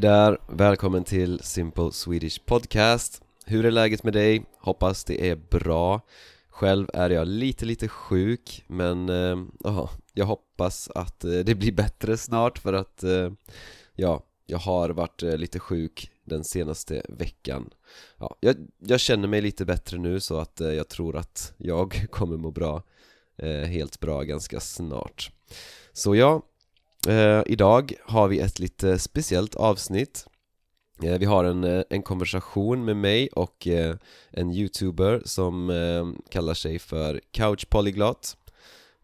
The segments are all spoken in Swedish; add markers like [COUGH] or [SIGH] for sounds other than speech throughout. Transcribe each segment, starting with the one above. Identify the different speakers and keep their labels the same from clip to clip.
Speaker 1: Hej där! Välkommen till Simple Swedish Podcast Hur är läget med dig? Hoppas det är bra Själv är jag lite lite sjuk men eh, jag hoppas att eh, det blir bättre snart för att eh, ja, jag har varit eh, lite sjuk den senaste veckan ja, jag, jag, känner mig lite bättre nu så att eh, jag tror att jag [LAUGHS] kommer må bra eh, helt bra ganska snart Så ja, Eh, idag har vi ett lite speciellt avsnitt. Eh, Vi har en, eh, en konversation med mig och eh, en youtuber som eh, kallar sig för Couch Polyglot.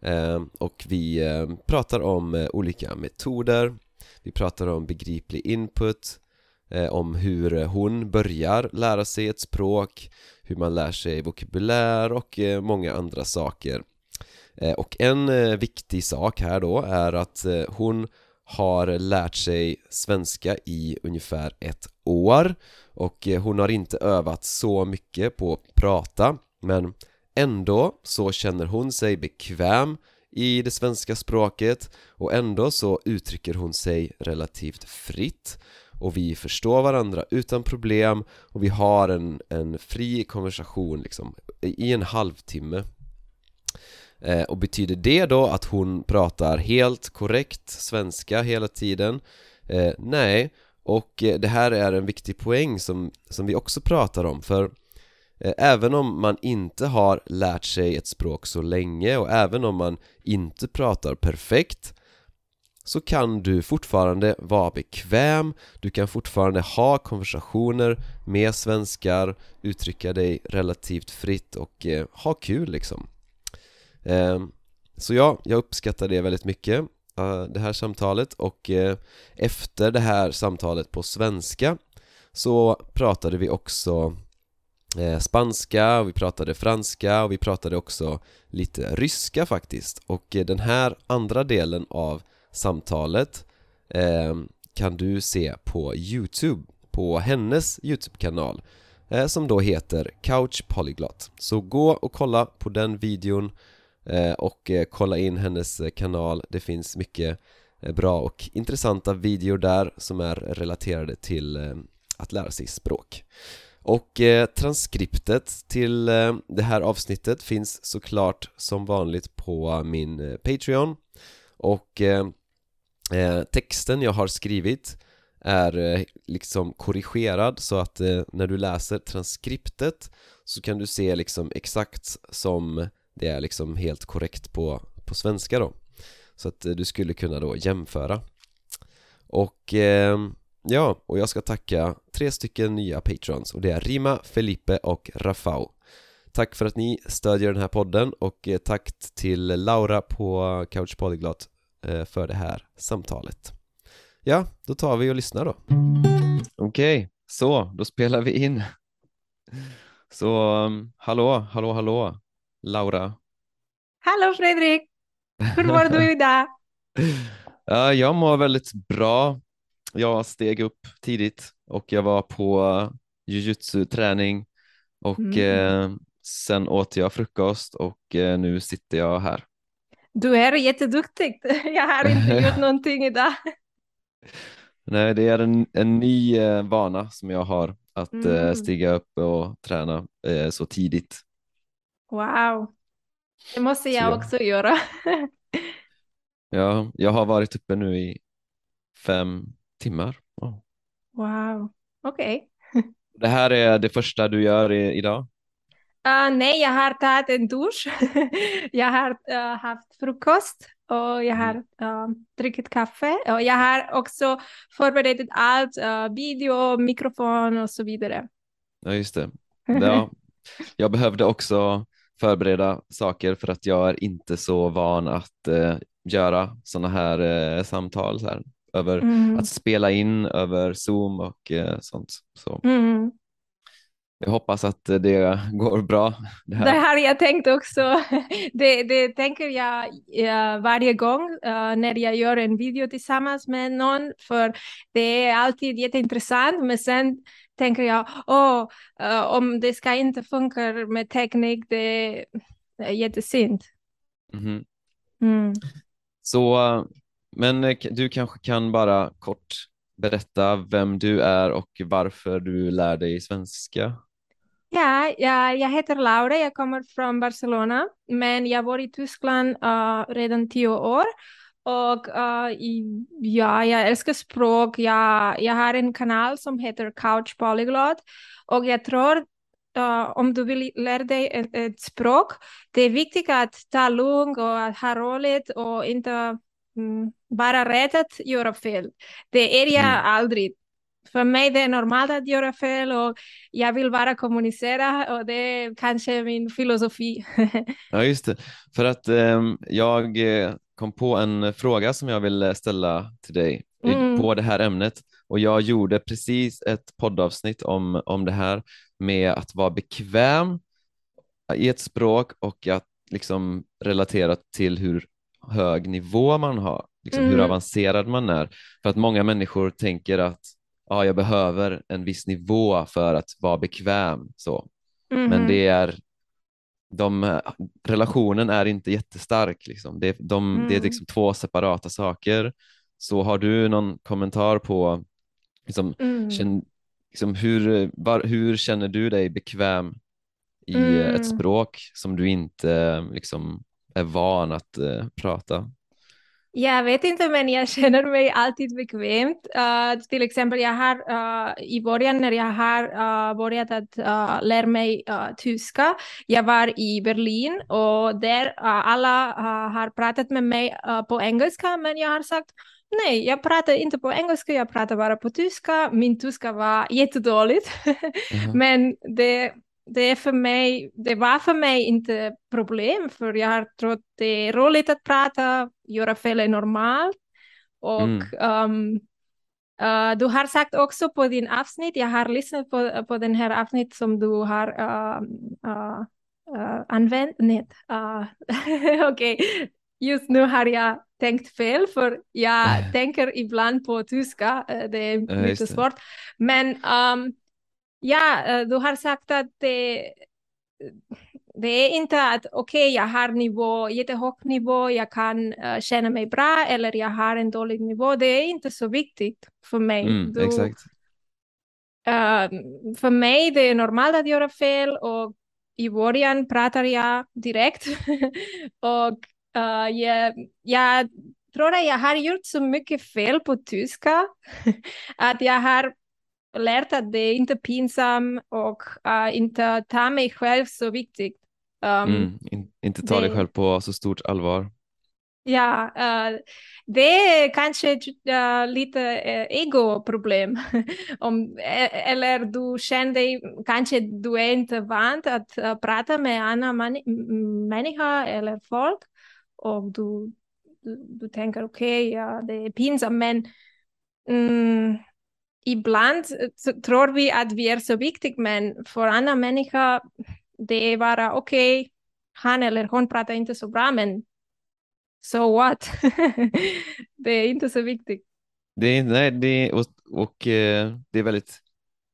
Speaker 1: Eh, Och vi eh, pratar om eh, olika metoder. Vi pratar om begriplig input Om hur hon börjar lära sig ett språk Hur man lär sig vokabulär och många andra saker. Eh, och en eh, viktig sak här då är att eh, hon har lärt sig svenska i ungefär ett år. Och hon har inte övat så mycket på att prata men ändå så känner hon sig bekväm i det svenska språket. Och ändå så uttrycker hon sig relativt fritt. Och vi förstår varandra utan problem. Och vi har en, en fri konversation liksom i en halvtimme. Eh, och betyder det då att hon pratar helt korrekt svenska hela tiden? Eh, nej, och eh, det här är en viktig poäng som, som vi också pratar om för eh, Även om man inte har lärt sig ett språk så länge och även om man inte pratar perfekt så kan du fortfarande vara bekväm, du kan fortfarande ha konversationer med svenskar, uttrycka dig relativt fritt och eh, ha kul liksom Ehm, så ja, jag uppskattar det väldigt mycket, eh, det här samtalet och eh, efter det här samtalet på svenska så pratade vi också eh, spanska, vi pratade franska och vi pratade också lite ryska faktiskt. Och den här andra delen av samtalet ehm, kan du se på Youtube, på hennes Youtube-kanal som då heter Couch Polyglot. Så gå och kolla på den videon Eh, och eh, kolla in hennes eh, kanal, det finns mycket bra och intressanta videor där som är relaterade till att lära sig språk. Och transkriptet till det här avsnittet finns såklart som vanligt på min Patreon. Och texten jag har skrivit är liksom korrigerad så att när du läser transkriptet så kan du se liksom exakt som det är liksom helt korrekt på, på svenska då. Så att eh, du skulle kunna då jämföra. Och eh, ja, och jag ska tacka tre stycken nya patrons och det är Rima, Felipe och Rafał Tack för att ni stödjer den här podden och eh, tack till Laura på Couch Polyglot eh, för det här samtalet. Ja, då tar vi och lyssnar då. Okej, okay, så då spelar vi in. Så ehm, hallå, hallå, hallå. Laura.
Speaker 2: Hallå Fredrik! Hur mår du idag? [LAUGHS]
Speaker 1: ja, jag mår väldigt bra. Jag steg upp tidigt och jag var på jujutsu-träning och mm. eh, sen åt jag frukost och eh, nu sitter jag här.
Speaker 2: Du är jätteduktig. [LAUGHS] Jag har inte gjort [LAUGHS] någonting idag.
Speaker 1: Nej, det är en, en ny eh, vana som jag har att eh, mm. stiga upp och träna eh, så tidigt.
Speaker 2: Wow, det måste jag, jag också göra. [LAUGHS]
Speaker 1: ja, jag har varit uppe nu i fem timmar. Oh.
Speaker 2: Wow, okej. Okay. [LAUGHS]
Speaker 1: det här är det första du gör i, idag?
Speaker 2: Uh, nej, jag har tagit en dusch. [LAUGHS] jag har uh, haft frukost och jag har uh, druckit kaffe. Och jag har också förberett allt, uh, video, mikrofon och så vidare.
Speaker 1: Ja, just det. Ja, jag behövde också förbereda saker för att jag är inte så van att eh, göra sådana här eh, samtal så här, över mm. att spela in över Zoom och eh, sånt. Så. Mm. Jag hoppas att det går bra.
Speaker 2: Det, här. det har jag tänkt också. [LAUGHS] Det, det tänker jag varje gång när jag gör en video tillsammans med någon, för det är alltid jätteintressant, men sen tänker jag, oh, om det ska inte funka med teknik, det är jättesynd. Mm.
Speaker 1: Mm. Så, men du kanske kan bara kort
Speaker 3: berätta vem du är och varför du lär dig svenska?
Speaker 2: Ja, jag, jag heter Laura, jag kommer från Barcelona, men jag var i Tyskland uh, redan tio år. Och uh, i, ja, jag älskar språk. Jag, jag har en kanal som heter Couch Polyglot. Och jag tror uh, om du vill lära dig ett, ett, språk, det är viktigt att ta lugnt och att ha roligt och inte mm, bara rätt att göra fel. Det är jag mm. aldrig. För mig det är normalt att göra fel och jag vill bara kommunicera och det är kanske min filosofi. [LAUGHS]
Speaker 3: ja, just det. För att ehm, eh, jag kom på en fråga som jag vill ställa till dig mm. på det här ämnet och jag gjorde precis ett poddavsnitt om, om det här med att vara bekväm i ett språk och att liksom relatera till hur hög nivå man har, liksom mm. hur avancerad man är. För att många människor tänker att ja, jag behöver en viss nivå för att vara bekväm. Så. Mm. Men det är de, relationen är inte jättestark. Liksom. Det, de, mm. det är mm. liksom två separata saker. Så har du någon kommentar på liksom, mm. känn, liksom hur, var, hur känner du dig bekväm i mm. ett språk som du inte liksom, är van att uh, prata?
Speaker 2: Jag vet inte, men jag känner mig alltid bekvämt. Uh, till exempel, jag har uh, i början när jag har uh, börjat att lära mig tyska, jag var i Berlin och där alla har pratat med mig på engelska, men jag har sagt Nej, jag pratar inte på engelska, jag pratar bara på tyska. Min tyska var jättedåligt. [LAUGHS] Mm. Men det, det, är för mig, det var för mig inte problem, för jag har trott det är roligt att prata, göra fel är normalt. Och mm. um, uh, du har sagt också på din avsnitt, jag har lyssnat på, på den här avsnitt som du har uh, uh, uh, använt. Uh, [LAUGHS] Okej, okay. just nu har jag tänkt fel, för jag [LAUGHS] tänker ibland på tyska, uh, det är ja, lite svårt. Men um, ja, uh, du har sagt att det, det är inte att okej, okay, jag har nivå, jättehög nivå, jag kan uh, känna mig bra eller jag har en dålig nivå. Det är inte så viktigt för mig.
Speaker 3: Mm, du, exakt.
Speaker 2: Uh, för mig det är normalt att göra fel och i början pratar [LAUGHS] jag direkt och Uh, jag, jag tror att jag har gjort så mycket fel på tyska [LAUGHS] att jag har lärt att det är inte pinsamt och uh, inte ta mig själv så viktigt.
Speaker 3: Um, mm, in, inte ta det, dig själv på så stort allvar.
Speaker 2: Ja, uh, det är kanske uh, lite uh, egoproblem. [LAUGHS] Om, eller du känner dig, kanske du är inte van att uh, prata med andra människor eller folk och du, du, du tänker okej, okay, ja, det är pinsamt, men mm, ibland tror vi att vi är så viktiga, men för andra människor det är bara okej, okay, han eller hon pratar inte så bra, men so what? [LAUGHS] det är inte så viktigt.
Speaker 3: Det är, nej, det och, och eh, det är väldigt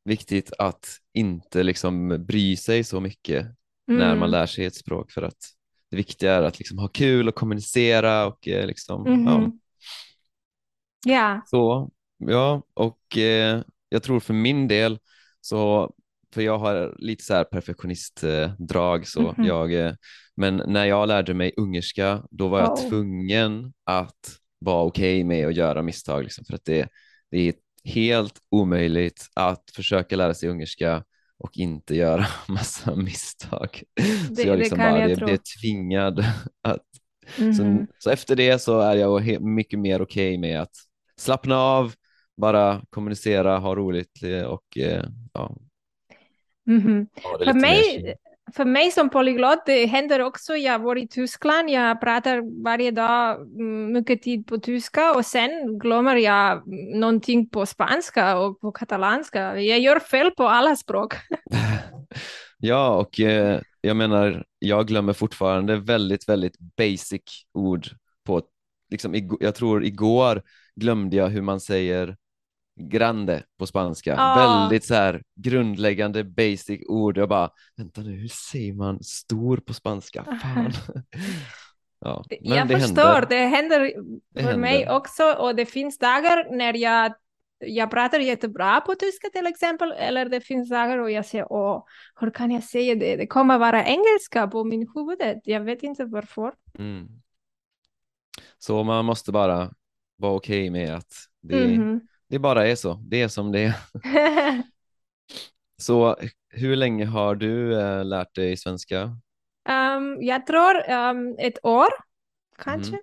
Speaker 3: viktigt att inte liksom bry sig så mycket mm. när man mm. lär sig ett språk för att det viktiga är att liksom ha kul och kommunicera och eh, liksom, mm -hmm. ja.
Speaker 2: Mhm. Ja.
Speaker 3: Så, ja, och eh, jag tror för min del så, för jag har lite så här perfektionistdrag så mm -hmm. jag, eh, men när jag lärde mig ungerska då var jag oh. tvungen att vara okej okay med att göra misstag liksom, för att det, det är helt omöjligt att försöka lära sig ungerska och inte göra [LAUGHS] massa misstag. Det, så jag liksom det bara, jag jag blev tvingad [LAUGHS] att mm -hmm. så, mhm. så, efter det så är jag mycket mer okej okay med att slappna av, bara kommunicera, ha roligt eh, och eh, ja.
Speaker 2: Mm -hmm. För mig, för mig som polyglott, det händer också, jag var i Tyskland, jag pratar varje dag mm, mycket tid på tyska och sen glömmer jag någonting på spanska och på katalanska. Jag gör fel på alla språk. [LAUGHS]
Speaker 3: ja, och eh, jag menar, jag glömmer fortfarande väldigt, väldigt basic ord på, liksom, jag tror igår glömde jag hur man säger grande på spanska. Ah. Väldigt så här grundläggande basic ord. Jag bara, vänta nu, hur säger man stor på spanska? Fan. [LAUGHS]
Speaker 2: ja, jag det förstår, händer. det händer för det händer. mig också och det finns dagar när jag jag pratar jättebra på tyska till exempel, eller det finns saker och jag säger åh, hur kan jag säga det? Det kommer vara engelska på min huvud. Jag vet inte varför.
Speaker 3: Mm. Så man måste bara vara okej okay med att det,
Speaker 2: Mhm.
Speaker 3: det bara är så. Det är som det är. [LAUGHS] Så hur länge har du eh, lärt dig svenska?
Speaker 2: Um, jag tror um, ett år, kanske.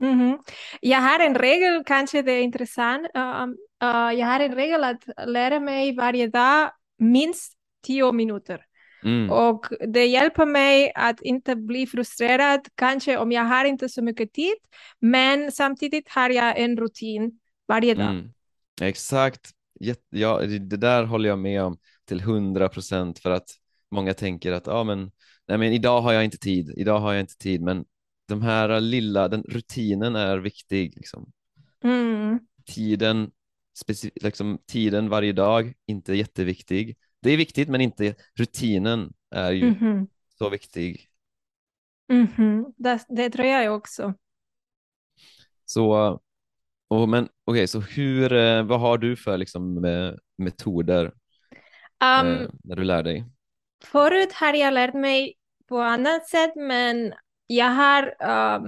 Speaker 2: Mhm. Jag har en regel, kanske det är intressant. Um, uh, jag har en regel att lära mig varje dag minst tio minuter.
Speaker 3: Mm.
Speaker 2: Och det hjälper mig att inte bli frustrerad, kanske om jag har inte så mycket tid, men samtidigt har jag en rutin varje dag.
Speaker 3: Mm. Exakt, ja, det där håller jag med om till hundra procent för att många tänker att ja, men, nej, men idag har jag inte tid, idag har jag inte tid, men de här lilla, den rutinen är viktig. Liksom.
Speaker 2: Mm.
Speaker 3: Tiden, liksom, tiden varje dag, inte jätteviktig. Det är viktigt, men inte rutinen är ju
Speaker 2: Mhm.
Speaker 3: så viktig.
Speaker 2: Mhm. Det, det tror jag också.
Speaker 3: Så, och, men okej, så hur, eh, vad har du för liksom, metoder
Speaker 2: Um,
Speaker 3: när du lär dig?
Speaker 2: Förut har jag lärt mig på annat sätt, men jag har um,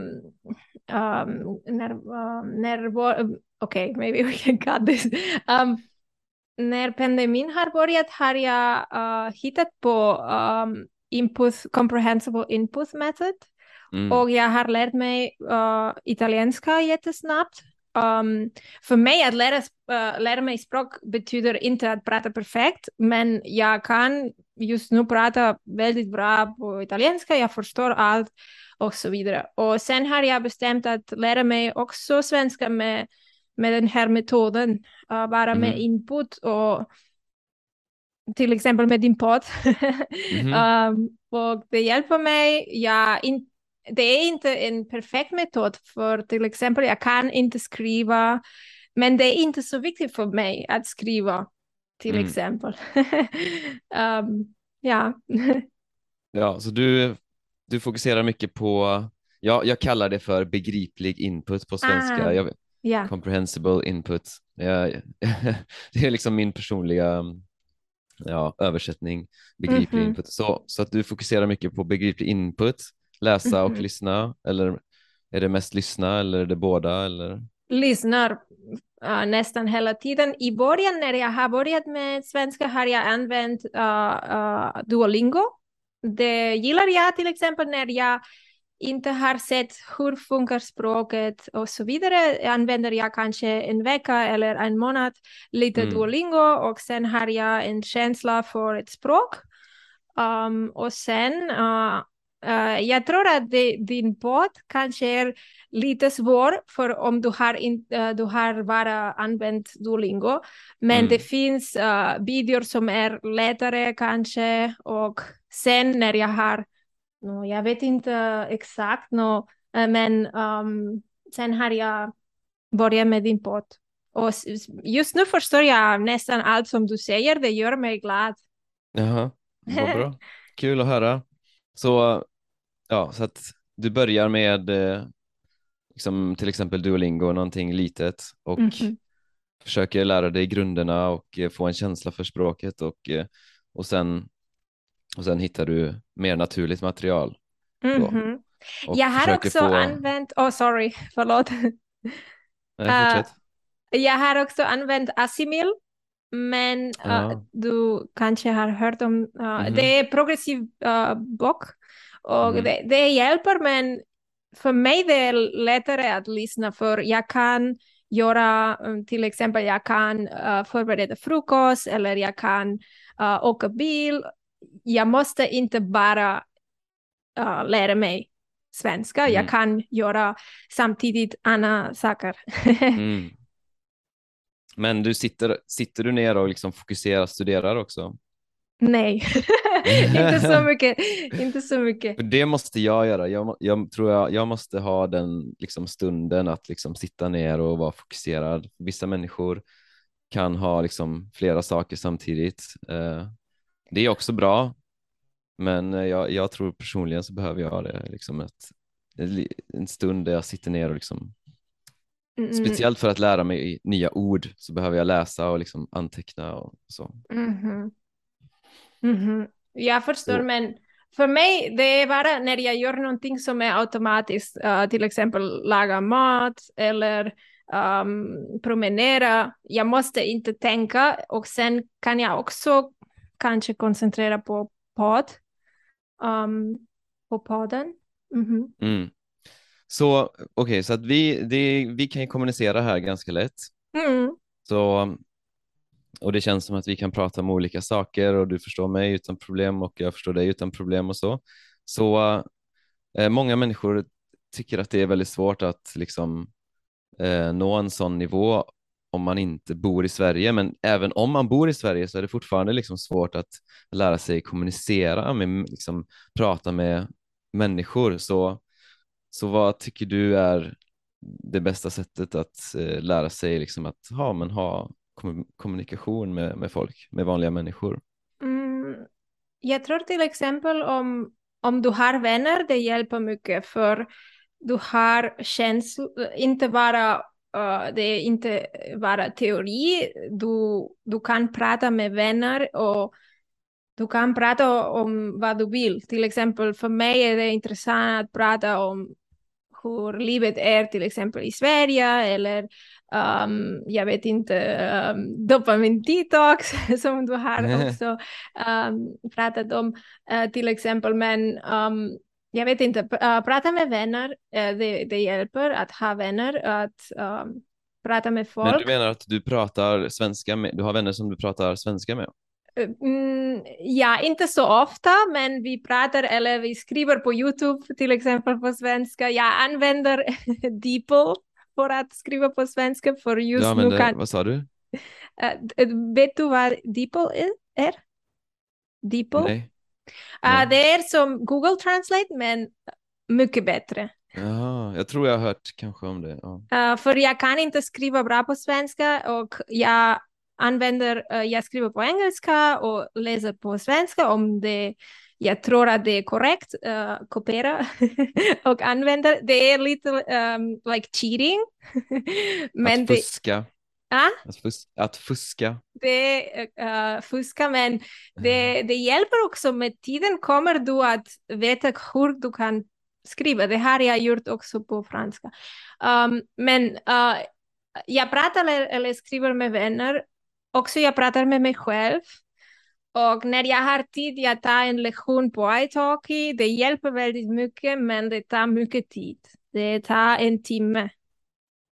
Speaker 2: um, när, um, när okej, maybe we can cut this. [LAUGHS] Um, när pandemin har börjat har jag uh, hittat på um, input, comprehensible input method
Speaker 3: Mm.
Speaker 2: och jag har lärt mig uh, italienska jättesnabbt. Um, för mig att lära, uh, lära mig språk betyder inte att prata perfekt, men jag kan just nu prata väldigt bra på italienska, jag förstår allt och så vidare. Och sen har jag bestämt att lära mig också svenska med, med den här metoden, uh, bara med
Speaker 3: Mhm.
Speaker 2: input och till exempel med din podd.
Speaker 3: Mhm.
Speaker 2: um, [LAUGHS] och det hjälper mig. Jag in, det är inte en perfekt metod, för till exempel jag kan inte skriva, men det är inte så viktigt för mig att skriva, till
Speaker 3: Mm.
Speaker 2: exempel. um, [LAUGHS] ja. [LAUGHS]
Speaker 3: Ja, så du, du fokuserar mycket på, ja, jag kallar det för begriplig input på svenska,
Speaker 2: Ah.
Speaker 3: jag,
Speaker 2: ja.
Speaker 3: comprehensible input. [LAUGHS] Det är liksom min personliga ja, översättning, begriplig
Speaker 2: Mhm.
Speaker 3: input. Så, så att du fokuserar mycket på begriplig input, läsa och
Speaker 2: Mhm.
Speaker 3: lyssna, eller är det mest lyssna eller är det båda? Eller?
Speaker 2: lyssnar uh, nästan hela tiden. I början när jag har börjat med svenska har jag använt uh, uh, Duolingo. Det gillar jag till exempel när jag inte har sett hur funkar språket och så vidare. Använder jag kanske en vecka eller en månad lite
Speaker 3: Mm.
Speaker 2: Duolingo och sen har jag en känsla för ett språk. Um, och sen, uh, uh, jag tror att det, din podd kanske är lite svår för om du har, in, uh, du har bara använt Duolingo. Men
Speaker 3: Mm.
Speaker 2: det finns uh, videor som är lättare kanske och sen när jag har, no, jag vet inte exakt, no, uh, men um, sen har jag börjat med din podd. Och just nu förstår jag nästan allt som du säger, det gör mig glad.
Speaker 3: Jaha, vad bra. [LAUGHS] Kul att höra. Så, ja, så att du börjar med eh, liksom, till exempel Duolingo, någonting litet och
Speaker 2: Mhm.
Speaker 3: försöker lära dig grunderna och eh, få en känsla för språket och, eh, och, sen, och sen hittar du mer naturligt material.
Speaker 2: Mhm.
Speaker 3: Och
Speaker 2: Jag har också
Speaker 3: få...
Speaker 2: använt, oh sorry, förlåt.
Speaker 3: Nej, fortsätt.
Speaker 2: Jag har också använt Asimil, men eh,
Speaker 3: Ja.
Speaker 2: du kanske har hört om, eh,
Speaker 3: Mhm.
Speaker 2: det är progressiv uh, bok och
Speaker 3: Mhm.
Speaker 2: det, det hjälper, men för mig det är lättare att lyssna för jag kan göra, um, till exempel jag kan förbereda frukost eller jag kan uh, åka bil. Jag måste inte bara uh, lära mig svenska, jag
Speaker 3: Mm.
Speaker 2: kan göra samtidigt andra saker. [LAUGHS]
Speaker 3: Mm. Men du sitter, sitter du ner och liksom fokuserar, studerar också?
Speaker 2: Nej, [LAUGHS] inte så [LAUGHS] mycket. Inte så mycket.
Speaker 3: För det måste jag göra. Jag, jag tror jag, jag måste ha den liksom stunden att liksom sitta ner och vara fokuserad. Vissa människor kan ha liksom flera saker samtidigt. Eh, det är också bra, men eh, jag, jag tror personligen så behöver jag det liksom ett, en stund där jag sitter ner och liksom
Speaker 2: Mm,
Speaker 3: Speciellt för att lära mig nya ord så behöver jag läsa och liksom anteckna och så.
Speaker 2: mhm. Mhm. Jag förstår,
Speaker 3: Så-
Speaker 2: men för mig det är bara när jag gör någonting som är automatiskt, eh, till exempel laga mat eller um, promenera. Jag måste inte tänka och sen kan jag också kanske koncentrera på podd, um, på podden. Mhm.
Speaker 3: Mm. Så okej, så att vi, det, vi kan ju kommunicera här ganska lätt.
Speaker 2: Mm.
Speaker 3: Så, och det känns som att vi kan prata om olika saker och du förstår mig utan problem och jag förstår dig utan problem och så. Så eh, många människor tycker att det är väldigt svårt att liksom eh, nå en sån nivå om man inte bor i Sverige, men även om man bor i Sverige så är det fortfarande liksom svårt att lära sig kommunicera, med, liksom, prata med människor. Så, så vad tycker du är det bästa sättet att eh, lära sig liksom att ha, men ha kom, kommunikation med, med folk, med vanliga människor?
Speaker 2: Mm, jag tror till exempel om, om du har vänner, det hjälper mycket för du har känslor, inte bara, uh, det är inte bara teori, du, du kan prata med vänner och du kan prata om vad du vill. Till exempel för mig är det intressant att prata om hur livet är till exempel i Sverige eller um, jag vet inte, um, dopamin detox [LAUGHS] som du har också um, pratat om uh, till exempel. Men um, jag vet inte, uh, prata med vänner, uh, det, det hjälper att ha vänner, att um, prata med folk.
Speaker 3: Men du menar att du pratar svenska med, du har vänner som du pratar svenska med?
Speaker 2: Mm, ja, inte så ofta, men vi pratar eller vi skriver på Youtube till exempel på svenska. Jag använder [LAUGHS] DeepL för att skriva på svenska för just
Speaker 3: du
Speaker 2: nu kan...
Speaker 3: vad sa du?
Speaker 2: Uh, vet du vad DeepL är? DeepL?
Speaker 3: Nej.
Speaker 2: Uh,
Speaker 3: Nej.
Speaker 2: det är som Google Translate, men mycket bättre.
Speaker 3: Jaha, jag tror jag har hört kanske om det. Ja.
Speaker 2: Uh, för jag kan inte skriva bra på svenska och jag använder, uh, jag skriver på engelska och läser på svenska om det, jag tror att det är korrekt, uh, kopiera [LAUGHS] och använder. Det är lite um, like cheating. [LAUGHS]
Speaker 3: att fuska.
Speaker 2: Ah?
Speaker 3: Att, fus att fuska.
Speaker 2: Det uh, fuska, men det, det hjälper också. Med tiden kommer du att veta hur du kan skriva. Det har jag gjort också på franska. Um, men uh, jag pratar eller, eller skriver med vänner. Också jag pratar med mig själv. Och när jag har tid, jag tar en lektion på italki. Det hjälper väldigt mycket, men det tar mycket tid. Det tar en timme.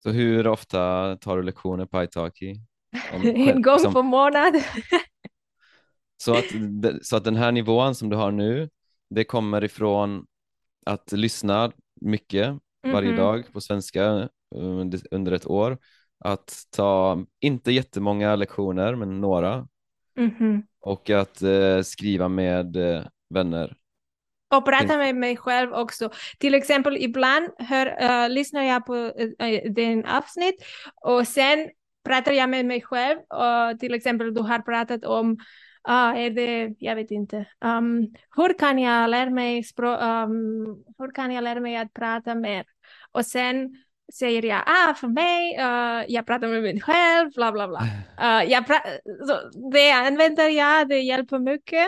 Speaker 3: Så hur ofta tar du lektioner på italki? [LAUGHS]
Speaker 2: en gång som... på månad.
Speaker 3: så, att, så att den här nivån som du har nu, det kommer ifrån att lyssna mycket mm -hmm. varje dag på svenska under, under ett år. Att ta, inte jättemånga lektioner, men några.
Speaker 2: Mm -hmm.
Speaker 3: Och att eh, skriva med eh, vänner.
Speaker 2: Och prata med mig själv också. Till exempel ibland hör, uh, lyssnar jag på uh, den avsnitt och sen pratar jag med mig själv. Och till exempel du har pratat om uh, är det, jag vet inte, um, hur kan jag lära mig språk, um, hur kan jag lära mig att prata mer? Och sen säger jag, ah, för mig, uh, jag pratar med mig själv, bla bla bla. Uh, [LAUGHS] jag så det använder jag, det hjälper mycket.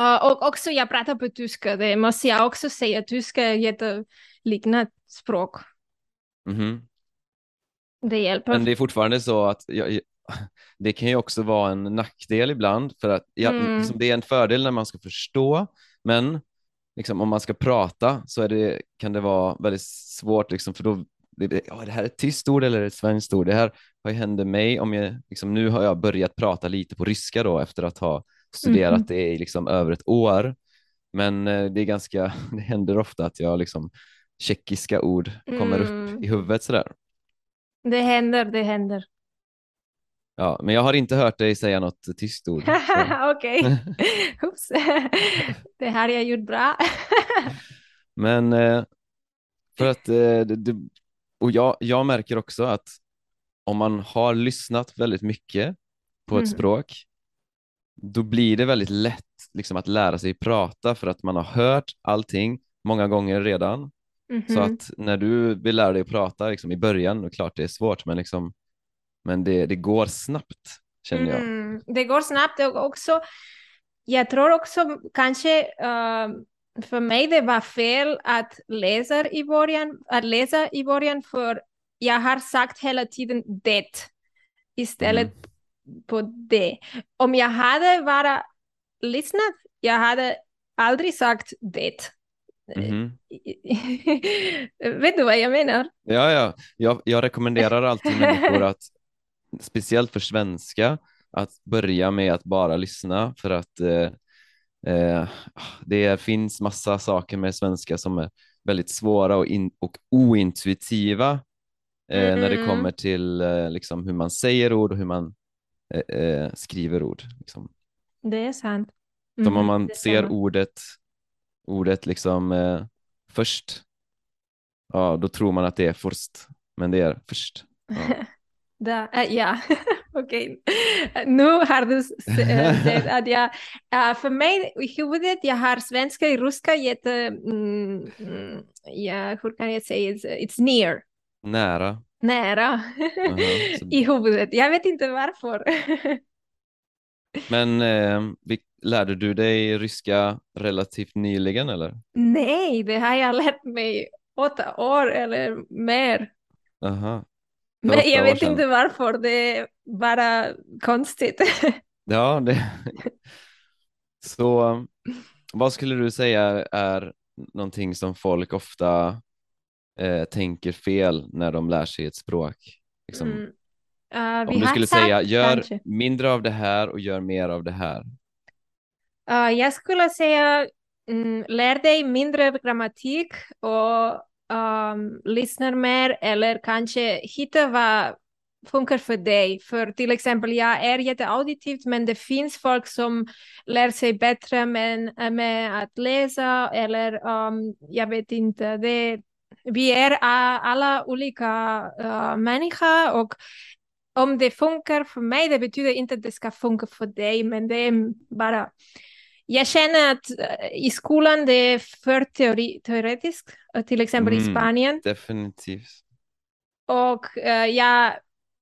Speaker 2: Uh, och också jag pratar på tyska, det måste jag också säga, tyska är jätteliknande språk.
Speaker 3: Mm -hmm.
Speaker 2: Det hjälper.
Speaker 3: Men det är fortfarande så att jag, det kan ju också vara en nackdel ibland för att ja, mm. liksom, det är en fördel när man ska förstå, men liksom, om man ska prata så är det, kan det vara väldigt svårt liksom, för då det, ja, det här är ett tyst ord eller ett svenskt ord. Det här vad händer mig om jag, liksom, nu har jag börjat prata lite på ryska då efter att ha studerat mm. det i liksom över ett år. Men eh, det är ganska, [LAUGHS] det händer ofta att jag liksom tjeckiska ord kommer
Speaker 2: Mm.
Speaker 3: upp i huvudet sådär.
Speaker 2: Det händer, det händer.
Speaker 3: Ja, men jag har inte hört dig säga något tyskt ord. [LAUGHS]
Speaker 2: Okej, [LAUGHS] Oops. det har jag gjort bra.
Speaker 3: Men eh, för att, eh, det, och jag, jag märker också att om man har lyssnat väldigt mycket på ett
Speaker 2: Mm.
Speaker 3: språk, då blir det väldigt lätt liksom, att lära sig prata för att man har hört allting många gånger redan.
Speaker 2: Mhm.
Speaker 3: Så att när du vill lära dig att prata liksom, i början, och klart det är svårt, men, liksom, men det, det går snabbt känner jag.
Speaker 2: Mm, det går snabbt och också, jag tror också kanske eh, för mig det var fel att läsa i början, att läsa i början för jag har sagt hela tiden det istället på det. Om jag hade bara lyssnat, jag hade aldrig sagt det.
Speaker 3: Mhm. [LAUGHS]
Speaker 2: Vet du vad jag menar?
Speaker 3: Ja, ja. Jag, jag rekommenderar alltid människor att, speciellt för svenska, att börja med att bara lyssna för att eh, eh, det finns massa saker med svenska som är väldigt svåra och, in, och ointuitiva eh, när det
Speaker 2: Mm.
Speaker 3: kommer till eh, liksom hur man säger ord och hur man eh, eh, skriver ord. Liksom.
Speaker 2: Det är sant.
Speaker 3: Som om man ser
Speaker 2: stämmer.
Speaker 3: ordet, ordet liksom eh, först, ja då tror man att det är först, men det är först. Ja. [LAUGHS]
Speaker 2: Da, eh, ja, [LAUGHS] okej. Nu har du eh, [LAUGHS] sett att jag, eh, för mig i huvudet, jag har svenska och ryska jätte, mm, mm, ja, hur kan jag säga, it's, it's near,
Speaker 3: Nära.
Speaker 2: Nära
Speaker 3: Aha, så- [LAUGHS]
Speaker 2: i huvudet. Jag vet inte varför. [LAUGHS]
Speaker 3: Men eh, lärde du dig ryska relativt nyligen eller?
Speaker 2: Nej, det har jag lärt mig åtta år eller mer.
Speaker 3: Aha.
Speaker 2: Men jag vet
Speaker 3: sedan.
Speaker 2: inte varför, det är bara konstigt. [LAUGHS]
Speaker 3: Ja, det... Så vad skulle du säga är någonting som folk ofta eh, tänker fel när de lär sig ett språk? Liksom,
Speaker 2: Mm. Vi
Speaker 3: Om du skulle säga gör
Speaker 2: kanske.
Speaker 3: mindre av det här och gör mer av det här.
Speaker 2: Uh, jag skulle säga mm, lär dig mindre grammatik och um, lyssnar mer eller kanske hitta vad funkar för dig. För till exempel, jag är jätteauditivt men det finns folk som lär sig bättre med, med att läsa eller um, jag vet inte. Det, vi är alla olika uh, människor och om det funkar för mig, det betyder inte att det ska funka för dig, men det är bara jag känner att eh, i skolan det är för teori, teoretiskt, eh, till exempel i
Speaker 3: Mm.
Speaker 2: Spanien.
Speaker 3: Definitivt.
Speaker 2: Och eh, jag,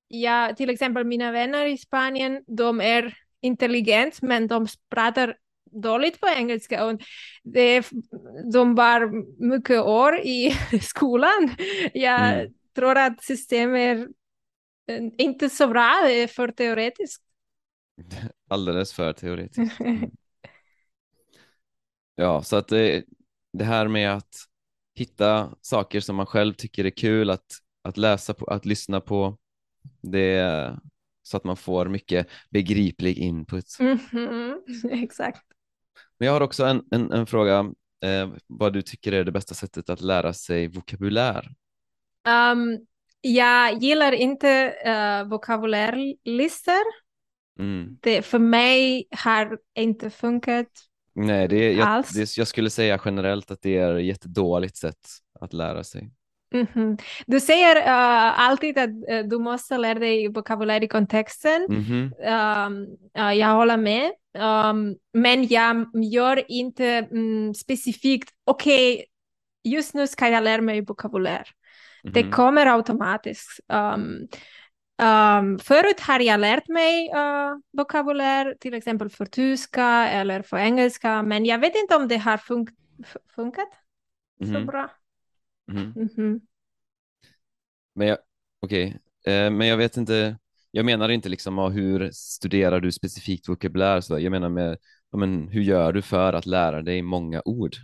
Speaker 2: jag, till exempel mina vänner i Spanien, de är intelligent, men de pratar dåligt på engelska. Och det, de var mycket år i [LAUGHS] skolan. Jag
Speaker 3: Mm.
Speaker 2: tror att systemet är eh, inte så bra, det är för teoretiskt. [LAUGHS]
Speaker 3: Alldeles för teoretiskt. [LAUGHS] Mm. Ja, så att det, det här med att hitta saker som man själv tycker är kul att, att läsa på, att lyssna på, det så att man får mycket begriplig input.
Speaker 2: Mhm, Exakt.
Speaker 3: Men jag har också en, en, en fråga, eh, vad du tycker är det bästa sättet att lära sig vokabulär?
Speaker 2: Um, jag gillar inte uh, vokabulärlistor.
Speaker 3: Mm.
Speaker 2: Det för mig har inte funkat.
Speaker 3: Nej, det är, jag,
Speaker 2: Alls.
Speaker 3: det, jag skulle säga generellt att det är ett jättedåligt sätt att lära sig.
Speaker 2: Mhm. Du säger uh, alltid att uh, du måste lära dig vokabulär i kontexten.
Speaker 3: Mhm.
Speaker 2: Um, uh, jag håller med. Um, men jag gör inte mm, specifikt, okej, just nu ska jag lära mig vokabulär. Det
Speaker 3: Mhm.
Speaker 2: kommer automatiskt. Um, um, förut har jag lärt mig uh, vokabulär, till exempel för tyska eller för engelska, men jag vet inte om det har fun funkat så
Speaker 3: Mhm. Mhm.
Speaker 2: Mhm.
Speaker 3: Men jag, okej, eh, men jag vet inte, jag menar inte liksom ah, hur studerar du specifikt vokabulär, så jag menar med, ja, men hur gör du för att lära dig många ord?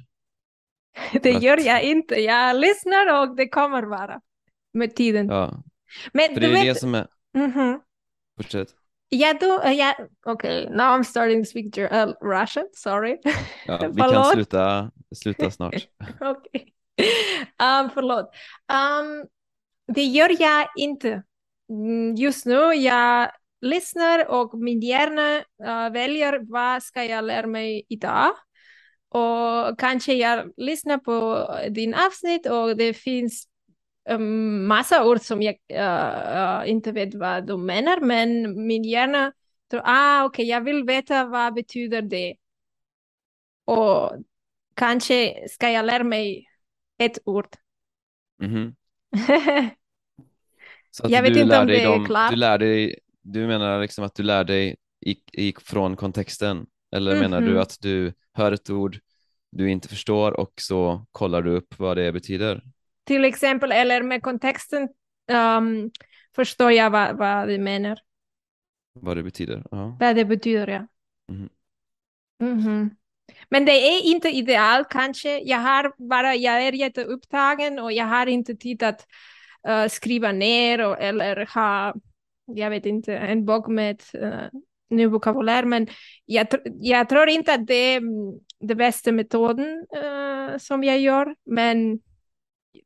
Speaker 3: [LAUGHS]
Speaker 2: Det
Speaker 3: Att-
Speaker 2: gör jag inte. Jag lyssnar och det kommer bara med tiden.
Speaker 3: Ja,
Speaker 2: Men
Speaker 3: för
Speaker 2: du
Speaker 3: det är
Speaker 2: vet,
Speaker 3: det som är,
Speaker 2: Mhm.
Speaker 3: fortsätt.
Speaker 2: Ja, du, uh, ja, okej, now I'm starting to speak uh, Russian, sorry.
Speaker 3: Ja, [LAUGHS] vi kan sluta, sluta snart. [LAUGHS]
Speaker 2: Okej. Um, förlåt. Um, det gör jag inte. Mm, just nu jag lyssnar och min hjärna uh, väljer vad ska jag lära mig idag. Och kanske jag lyssnar på din avsnitt och det finns um, massa ord som jag uh, uh, inte vet vad de menar, men min hjärna tror, ah okej, jag vill veta vad betyder det. Och kanske ska jag lära mig ett ord. [LAUGHS]
Speaker 3: Så att
Speaker 2: Jag vet inte om det är klart.
Speaker 3: du lär dig, du menar liksom att du lär dig i, i, från kontexten? Eller menar du
Speaker 2: Mhm.
Speaker 3: att du hör ett ord du inte förstår och så kollar du upp vad det betyder?
Speaker 2: Till exempel, eller med kontexten ehm, förstår jag vad, vad du menar.
Speaker 3: Vad det betyder? Ja.
Speaker 2: Vad det betyder, ja.
Speaker 3: Mhm.
Speaker 2: Mhm. Men det är inte ideal kanske. Jag har bara, jag är jätteupptagen och jag har inte tid att uh, skriva ner och, eller ha, jag vet inte, en bok med uh, ny vokabulär. Men jag, tr- jag tror inte att det är mm, den bästa metoden uh, som jag gör. Men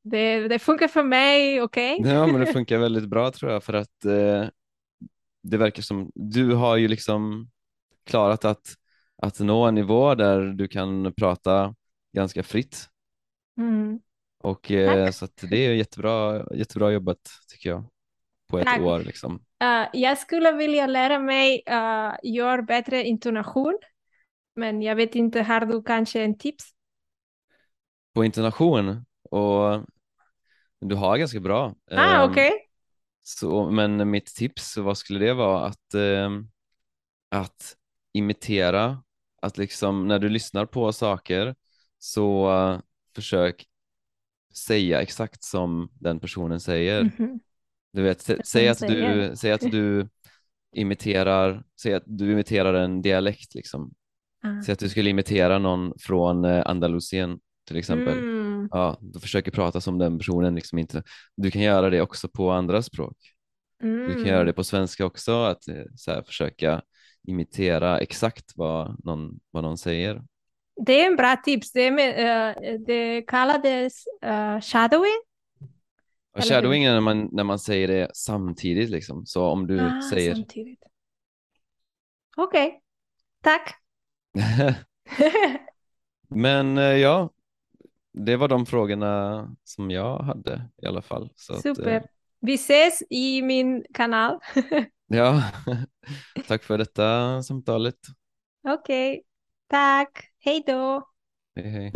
Speaker 2: det, det funkar för mig, okej?
Speaker 3: Ja, men det funkar väldigt bra tror jag för att uh, det verkar som du har ju liksom klarat att, att nå en nivå där du kan prata ganska fritt
Speaker 2: Mm.
Speaker 3: och eh, så det är jättebra, jättebra jobbat tycker jag på ett
Speaker 2: Tack.
Speaker 3: år liksom.
Speaker 2: Eh, jag skulle vilja lära mig uh, göra bättre intonation. Men jag vet inte, har du kanske en tips?
Speaker 3: På intonation och du har ganska bra.
Speaker 2: Ah,
Speaker 3: Ehm,
Speaker 2: okej.
Speaker 3: Så, men mitt tips, vad skulle det vara? Att, ehm, att imitera, att liksom när du lyssnar på saker så eh, försök säga exakt som den personen säger.
Speaker 2: Mhm.
Speaker 3: Du vet, säg att du, säg att du imiterar, säg att du imiterar en dialekt liksom.
Speaker 2: Ah.
Speaker 3: Säg att du skulle imitera någon från eh, Andalusien till exempel.
Speaker 2: Mm.
Speaker 3: Ja, du försöker prata som den personen liksom inte. Du kan göra det också på andra språk. Du kan göra
Speaker 2: Mm.
Speaker 3: det på svenska också, att eh, så här, försöka imitera exakt vad någon, vad någon säger.
Speaker 2: Det är en bra tips. Det, med, eh, det kallades uh, shadowing.
Speaker 3: Och shadowing är när man, när man säger det samtidigt liksom. Så om du
Speaker 2: Ah,
Speaker 3: säger
Speaker 2: samtidigt. Okej, tack. [LAUGHS]
Speaker 3: Men eh, ja, det var de frågorna som jag hade i alla fall. Så att, eh,
Speaker 2: Super. Vi ses i min kanal. [LAUGHS]
Speaker 3: Ja, [LAUGHS] tack för detta samtalet.
Speaker 2: Okej, okay. tack. Hej då.
Speaker 3: Hej, hej.